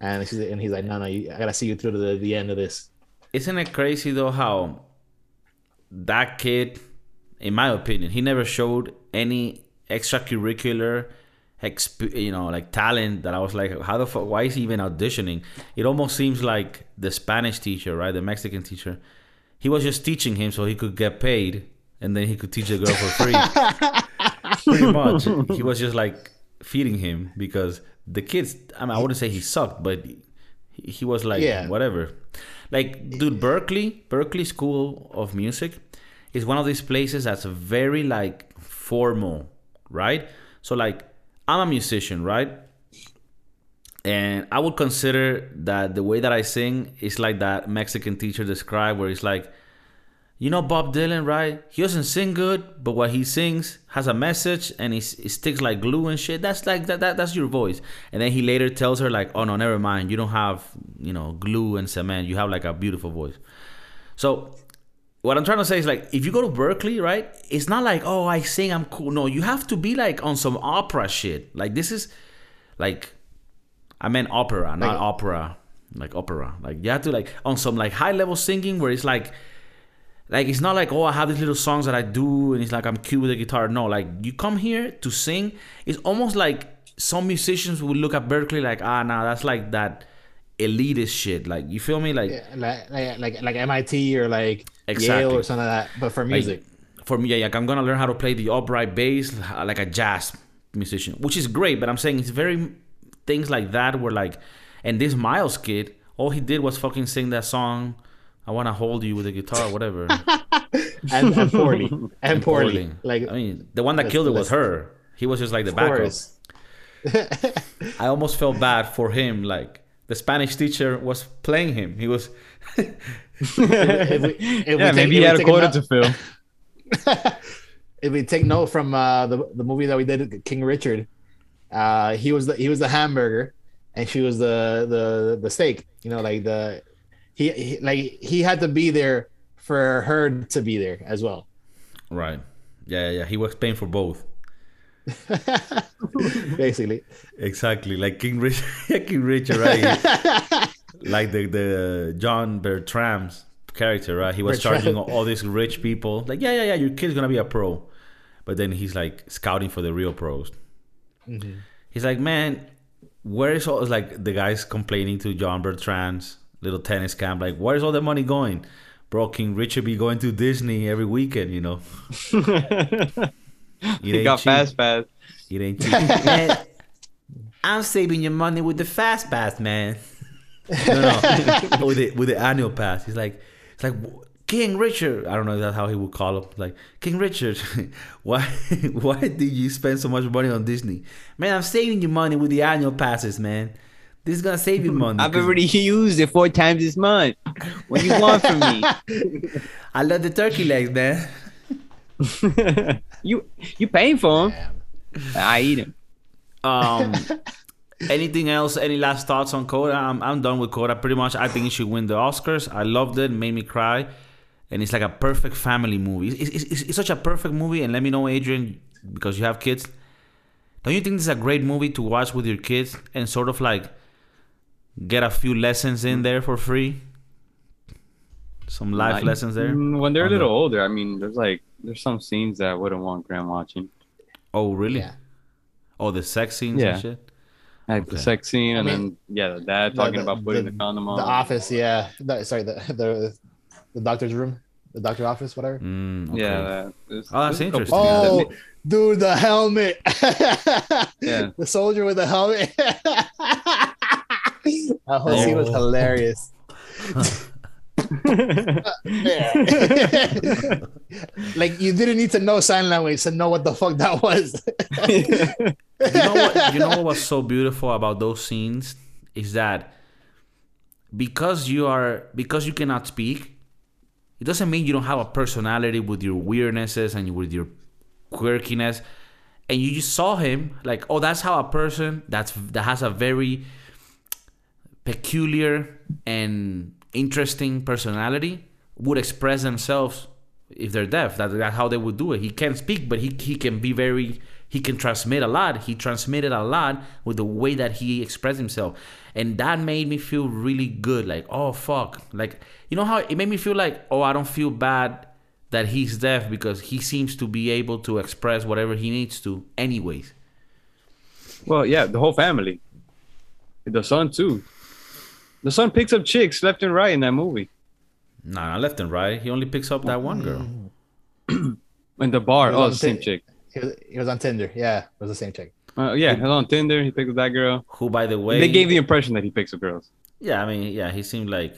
And she's and he's like, no, no, you, I gotta see you through to the, the end of this. Isn't it crazy though how that kid, in my opinion, he never showed any extracurricular, exp- you know, like talent that I was like, how the fuck? Why is he even auditioning? It almost seems like the Spanish teacher, right, the Mexican teacher. He was just teaching him so he could get paid, and then he could teach the girl for free. Pretty much, he was just like feeding him because the kids. I mean, I wouldn't say he sucked, but he, he was like Yeah. whatever. Like, dude, Berklee, Berklee School of Music is one of these places that's very like formal, right? So like, I'm a musician, right? And I would consider that the way that I sing is like that Mexican teacher described, where it's like, you know Bob Dylan, right? He doesn't sing good, but what he sings has a message and he, it sticks like glue and shit. That's like that, that that's your voice. And then he later tells her like, "Oh no, never mind. You don't have, you know, glue and cement. You have like a beautiful voice." So, what I'm trying to say is like if you go to Berklee, right? It's not like, "Oh, I sing, I'm cool." No, you have to be like on some opera shit. Like this is like I meant opera, not Like- opera. Like opera. Like you have to like on some like high level singing where it's like like it's not like oh I have these little songs that I do and it's like I'm cute with the guitar. No, like you come here to sing. It's almost like some musicians would look at Berklee like ah nah that's like that elitist shit. Like you feel me? Like Yeah, like, like like like MIT or like Exactly. Yale or something like that, but for like, music. for me, yeah, like I'm gonna learn how to play the upright bass uh, like a jazz musician, which is great. But I'm saying it's very things like that where like, and this Miles kid, all he did was fucking sing that song. I wanna hold you with a guitar, or whatever. and, and poorly and poorly. Poorly. Like I mean, the one that killed it was her. He was just like the of backup. I almost felt bad for him. Like the Spanish teacher was playing him. He was. If we, if we yeah, take- maybe if he had a take quota to fill. if we take note from uh, the the movie that we did, King Richard, uh, he was the he was the hamburger, and she was the the the steak. You know, like the he, he like he had to be there for her to be there as well. Right. Yeah, yeah, yeah. He was paying for both. Basically, Exactly, like King Richard, King Richard, right? like the the John Bertram's character, right? He was Bertram. charging all, these rich people, like, yeah, yeah, yeah, your kid's gonna be a pro, but then he's like scouting for the real pros. Mm-hmm. He's like, man, where is all? Like the guys complaining to John Bertram's little tennis camp, like, where's all the money going? Bro, King Richard be going to Disney every weekend, you know. It he got cheap. fast, fast. It ain't cheap. man, I'm saving your money with the fast pass, man. No, no, with the with the annual pass. He's like, it's like King Richard. I don't know if that's how he would call him. Like King Richard, why why did you spend so much money on Disney? Man, I'm saving you money with the annual passes, man. This is gonna save you money. I've already used it four times this month. What do you want from me? I love the turkey legs, man. you you paying for them? Damn. I eat them. Um, anything else? Any last thoughts on Coda? I'm, I'm done with Coda. Pretty much, I think it should win the Oscars. I loved it, made me cry, and it's like a perfect family movie. It's, it's, it's, it's such a perfect movie. And let me know, Adrian, because you have kids. Don't you think this is a great movie to watch with your kids and sort of like get a few lessons in there for free? Some life Like, lessons there. mm, When they're a On the- little older, I mean, there's like there's some scenes that I wouldn't want grand watching. Oh, really? Yeah. Oh, the sex scenes Yeah. and shit. Like the sex scene, and mean, then yeah, the dad talking the- about putting the, condom on. The office, yeah. The, sorry, the, the the doctor's room, the doctor office, whatever. Mm, okay. Yeah, that, there's- Oh, that's there's couple interesting. scenes Oh, that- dude, the helmet. Yeah. The soldier with the helmet. that whole scene was Oh. hilarious. like you didn't need to know sign language to know what the fuck that was. you know what you know what was so beautiful about those scenes is that because you are because you cannot speak it doesn't mean you don't have a personality with your weirdnesses and with your quirkiness and you just saw him like oh that's how a person that's that has a very peculiar and interesting personality would express themselves if they're deaf. That, that's how they would do it. He can't speak, but he, he can be very, he can transmit a lot. He transmitted a lot with the way that he expressed himself. And that made me feel really good. Like, oh, fuck. Like, you know how it made me feel like, oh, I don't feel bad that he's deaf because he seems to be able to express whatever he needs to, anyways. well, yeah, the whole family, the son too. The son picks up chicks left and right in that movie. Nah, not left and right. He only picks up that one girl. In the bar, oh, the the same ta- chick. he, was, he was on Tinder. Yeah, it was the same chick. Uh, yeah, he was on Tinder. He picked up that girl. Who, by the way, They gave the impression that he picks up girls. Yeah, I mean, yeah, he seemed like,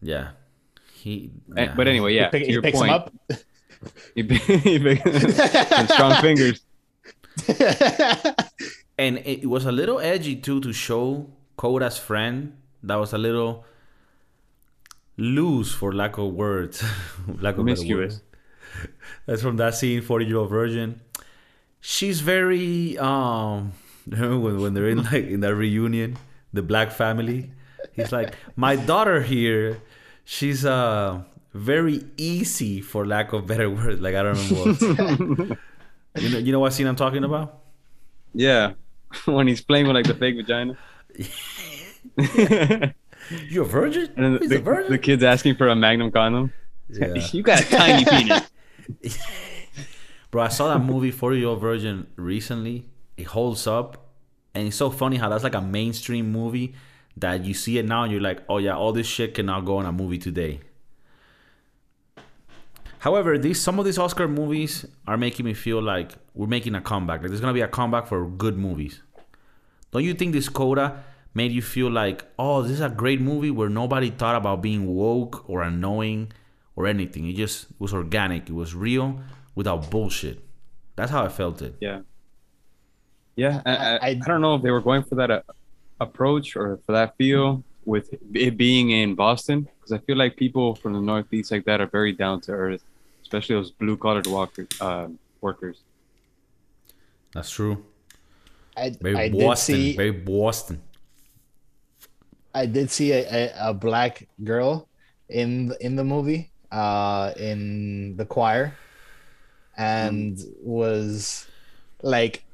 yeah, he. Eh, yeah. But anyway, yeah, he, pick, to he your picks point, him up. he, he picked with strong fingers. and it was a little edgy too to show Coda's friend. That was a little loose, for lack of words, lack of better words. That's from that scene, Forty Year Old Virgin. She's very um. When, when they're in like in that reunion, the black family. He's like, my daughter here. She's uh very easy, for lack of better words. Like I don't remember. What. you know, you know what scene I'm talking about? Yeah, when he's playing with like the fake vagina. And You a virgin? He's the, a virgin. the kid's asking for a magnum condom. Yeah. you got a tiny penis. Bro, I saw that movie 40 Year Old Virgin recently. It holds up. And it's so funny how that's like a mainstream movie that you see it now and you're like, oh yeah, all this shit cannot go in a movie today. However, these some of these Oscar movies are making me feel like we're making a comeback. Like there's gonna be a comeback for good movies. Don't you think this Coda made you feel like, oh, this is a great movie where nobody thought about being woke or annoying or anything? It just was organic. It was real without bullshit. That's how I felt it. Yeah. Yeah, I, I, I- I don't know if they were going for that uh, approach or for that feel with it being in Boston because I feel like people from the Northeast like that are very down to earth, especially those blue collared walkers, uh, workers. That's true. I, Very I did Boston. see Very Boston. I did see a, a, a black girl in in the movie, uh, in the choir, and was like,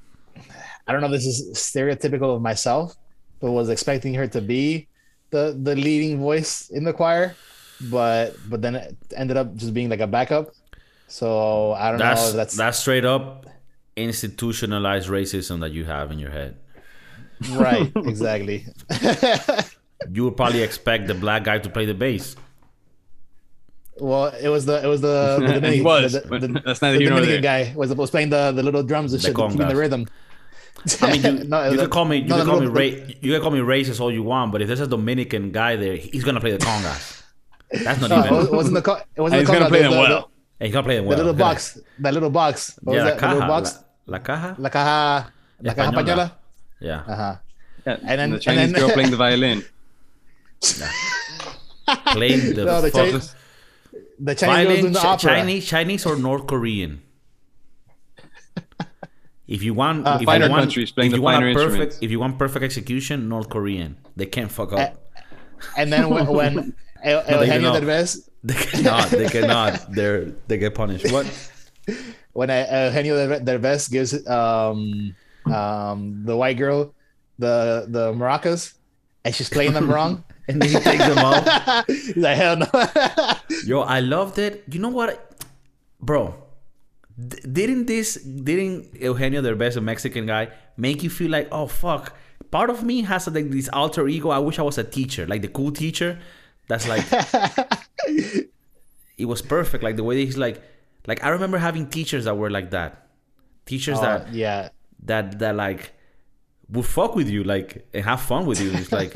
I don't know if this is stereotypical of myself, but was expecting her to be the the leading voice in the choir, but but then it ended up just being like a backup. So I don't know That's, if that's, that's straight up institutionalized racism that you have in your head. right. Exactly. You would probably expect the black guy to play the bass. well, it was the it was the, the And he was, the, but the, that's the neither here Dominican guy was was playing the, the little drums and The shit, keeping the rhythm. I mean, you, No, you the- can call me you no, can the call me little- ra- you can call me racist all you want, but if there's a Dominican guy there, he's gonna play the congas. That's not No, even. it wasn't the co- it wasn't he's the gonna conga, play the, them the, well. Hey, he's gonna play them the, little Look at box, that little box. What. Yeah, was la that? The little caja. box, La, la caja. la caja, la caja Española. española. Yeah. Uh huh. Yeah, And and then- the Chinese and then- girl playing the violin. Playing the, No, the fuck- Chinese- The Chinese Violin, doing the opera. Chinese, Chinese or North Korean. If you want, Uh, if finer you want, countries playing if the you want a finer perfect, if you want perfect execution, North Korean. They can't fuck up. Eh, And then when, when El, No, they Eugenio. Derbez, they cannot. They cannot. They're they get punished. What? when uh, Eugenio Derbez gives um um the white girl the the maracas, and she's playing them wrong. And then he takes them off. He's like, hell no. Yo, I loved it. You know what, bro? D- didn't this didn't Eugenio Derbez, a Mexican guy, make you feel like, oh fuck, part of me has like this alter ego. I wish I was a teacher, like the cool teacher. That's like it was perfect. Like the way he's like, like I remember having teachers that were like that, teachers Oh, that yeah. that that like would fuck with you, like and have fun with you. It's like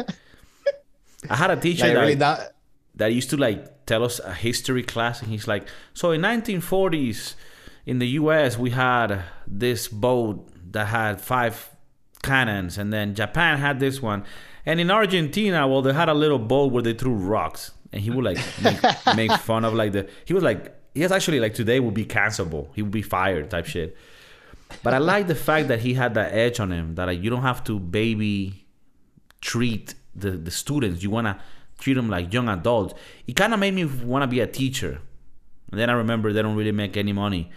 I had a teacher Like that really not. that used to like tell us a history class and he's like so in 1940s in the us we had this boat that had five cannons and then japan had this one. And in argentina well they had a little boat where they threw rocks. And he would like make, make fun of like the he was like he was actually like today would be cancelable. He would be fired type shit. But i like the fact that he had that edge on him that like, you don't have to baby treat the, the students. You want to treat them like young adults. It kind of made me want to be a teacher. And then I remember they don't really make any money,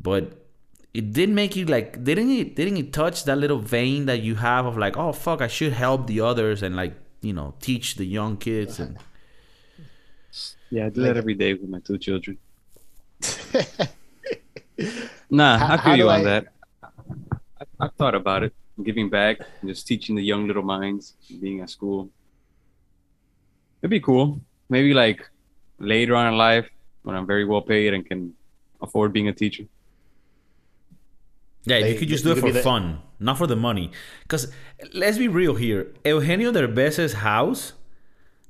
but it did make you like didn't it didn't it touch that little vein that you have of like oh fuck I should help the others and like you know teach the young kids and Yeah, I do that every day with my two children. nah, How- I feel you do on I- that. I, I've thought about it, giving back, and just teaching the young little minds, being at school. It'd be cool. Maybe like later on in life when I'm very well paid and can afford being a teacher. yeah if you could just you do it for the- fun not for the money because let's be real here Eugenio Derbez's house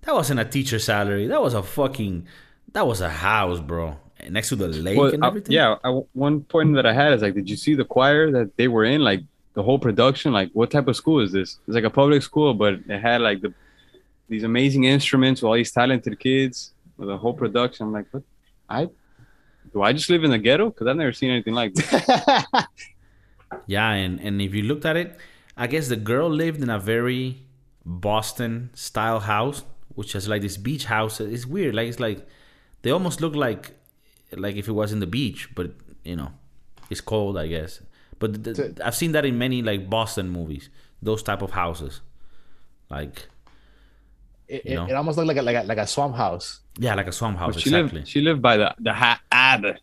that wasn't a teacher salary that was a fucking that was a house bro next to the lake Well, and uh, I- yeah, I, one point that I had is like, did you see the choir that they were in? Like the whole production. Like, what type of school is this? It's like a public school, but it had like the these amazing instruments with all these talented kids with the whole production. I'm like, what? I do I just live in the ghetto? Because I've never seen anything like this. Yeah, and, and if you looked at it, I guess the girl lived in a very Boston style house, which has like this beach house. It's weird. Like it's like they almost look like like if it was in the beach, but you know, it's cold, I guess. But th- th- I've seen that in many like Boston movies. Those type of houses, like It, You it, know? it almost looked like a, like a like a swamp house. yeah, like a swamp house. But she exactly. lived she lived by the the ha- Abba.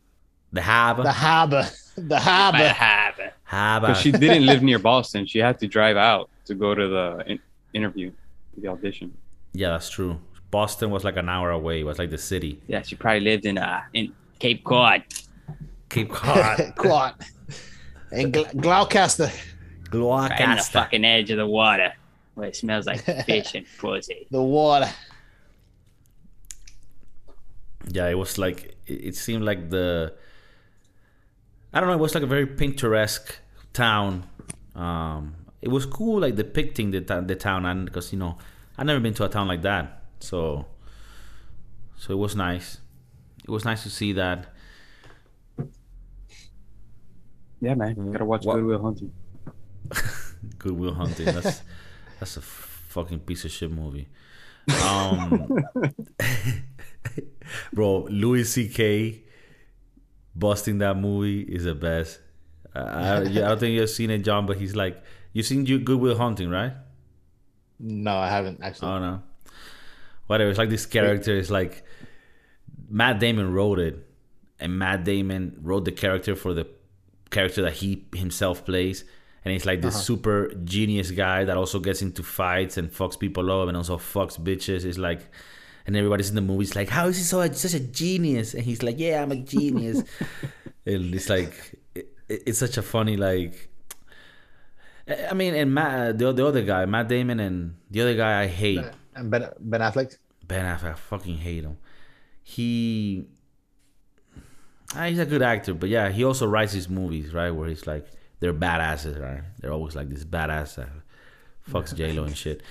the harbor, The harbor, the By the harbor. Harbor. But she didn't live near Boston. She had to drive out to go to the in- interview, the audition. yeah, that's true. Boston was like an hour away. It was like the city. Yeah, she probably lived in uh in Cape Cod. Cape Cod, Quad. And Gl- Gloucester. Gloucester. fucking edge of the water where it smells like fish and pussy. The water. yeah it was like it, it seemed like the i don't know it was like a very picturesque town um it was cool like depicting the, ta- the town and because you know i've never been to a town like that so so it was nice it was nice to see that Yeah, man. Gotta watch What- Good Will Hunting. goodwill hunting that's that's a fucking piece of shit movie um bro louis ck busting that movie is the best I, I, I don't think you've seen it john but he's like you've seen you goodwill hunting right No, I haven't actually. oh no whatever it's like this character is like matt damon wrote it and matt damon wrote the character for the character that he himself plays and he's like this uh-huh. super genius guy that also gets into fights and fucks people up and also fucks bitches it's like and everybody's in the movies like how is he so such a genius and he's like yeah i'm a genius and it's like it, it's such a funny like I mean, and Matt, uh, the, the other guy, Matt Damon, and the other guy I hate, And Ben Ben Affleck. Ben Affleck. I fucking hate him. He, ah, he's a good actor, but yeah, he also writes his movies, right? Where he's like, they're badasses, right? They're always like this badass that fucks J Lo and shit.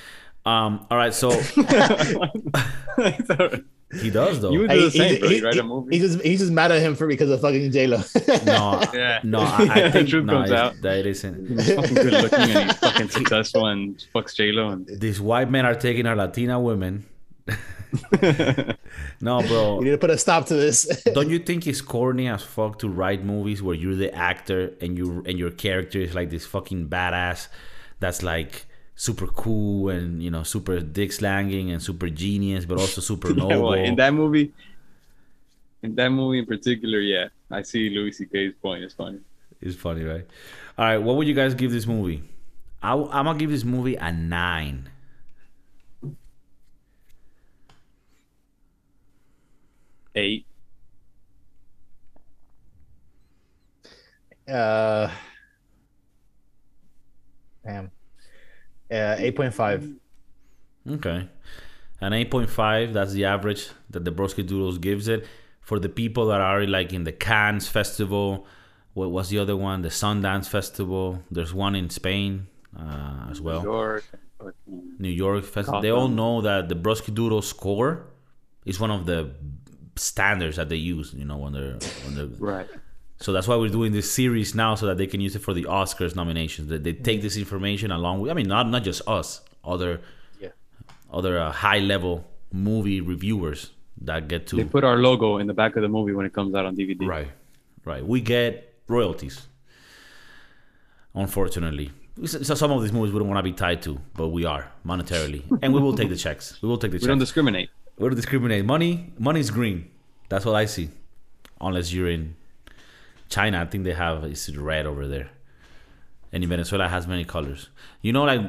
Um, all right, so he does though. You would do the he- same, bro. he- You write he- a movie. He's just he's just mad at him for because of fucking J Lo. no, Yeah. no, I, I think Truth no, comes it's- out. that it isn't. He's fucking good looking and he's fucking successful and fucks J Lo and These white men are taking our Latina women. no, bro. you need to put a stop to this. Don't you think it's corny as fuck to write movies where you're the actor and you and your character is like this fucking badass that's like super cool and you know super dick slanging and super genius but also super yeah, noble. well, in that movie, In that movie in particular, yeah, I see Louis C.K.'s point. It's funny. It's funny, right? All right, what would you guys give this movie? I, am gonna give this movie a nine. Eight. Uh, damn. Uh, eight point five. Okay. An 8.5, that's the average that the Broski Doodles gives it. For the people that are like in the Cannes Festival, what was the other one? The Sundance Festival. There's one in Spain uh, as well. New York. New York Festival. They all know that the Broski Doodle score is one of the standards that they use, you know, when they're, when they're Right. so that's why we're doing this series now, so that they can use it for the Oscars nominations. That they take this information along with, I mean, not not just us, other Yeah. other uh, high level movie reviewers that get to They put our logo in the back of the movie when it comes out on DVD. right, right. We get royalties. Unfortunately, so some of these movies we don't want to be tied to, but we are monetarily, and we will take the checks. We will take the checks We don't discriminate. We don't discriminate. Money, money's green. That's what I see. Unless you're in China, I think they have it's red over there. And in Venezuela has many colors. You know, like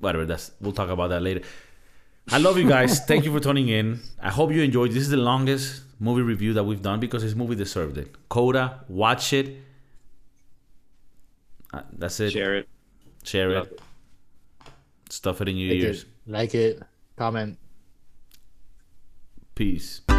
whatever. That's we'll talk about that later. I love you guys. Thank you for tuning in. I hope you enjoyed. This is the longest movie review that we've done because this movie deserved it. Coda, watch it. Uh, that's it. Share it. Share it. it. Stuff it in your Like ears. it, like it, comment. Peace.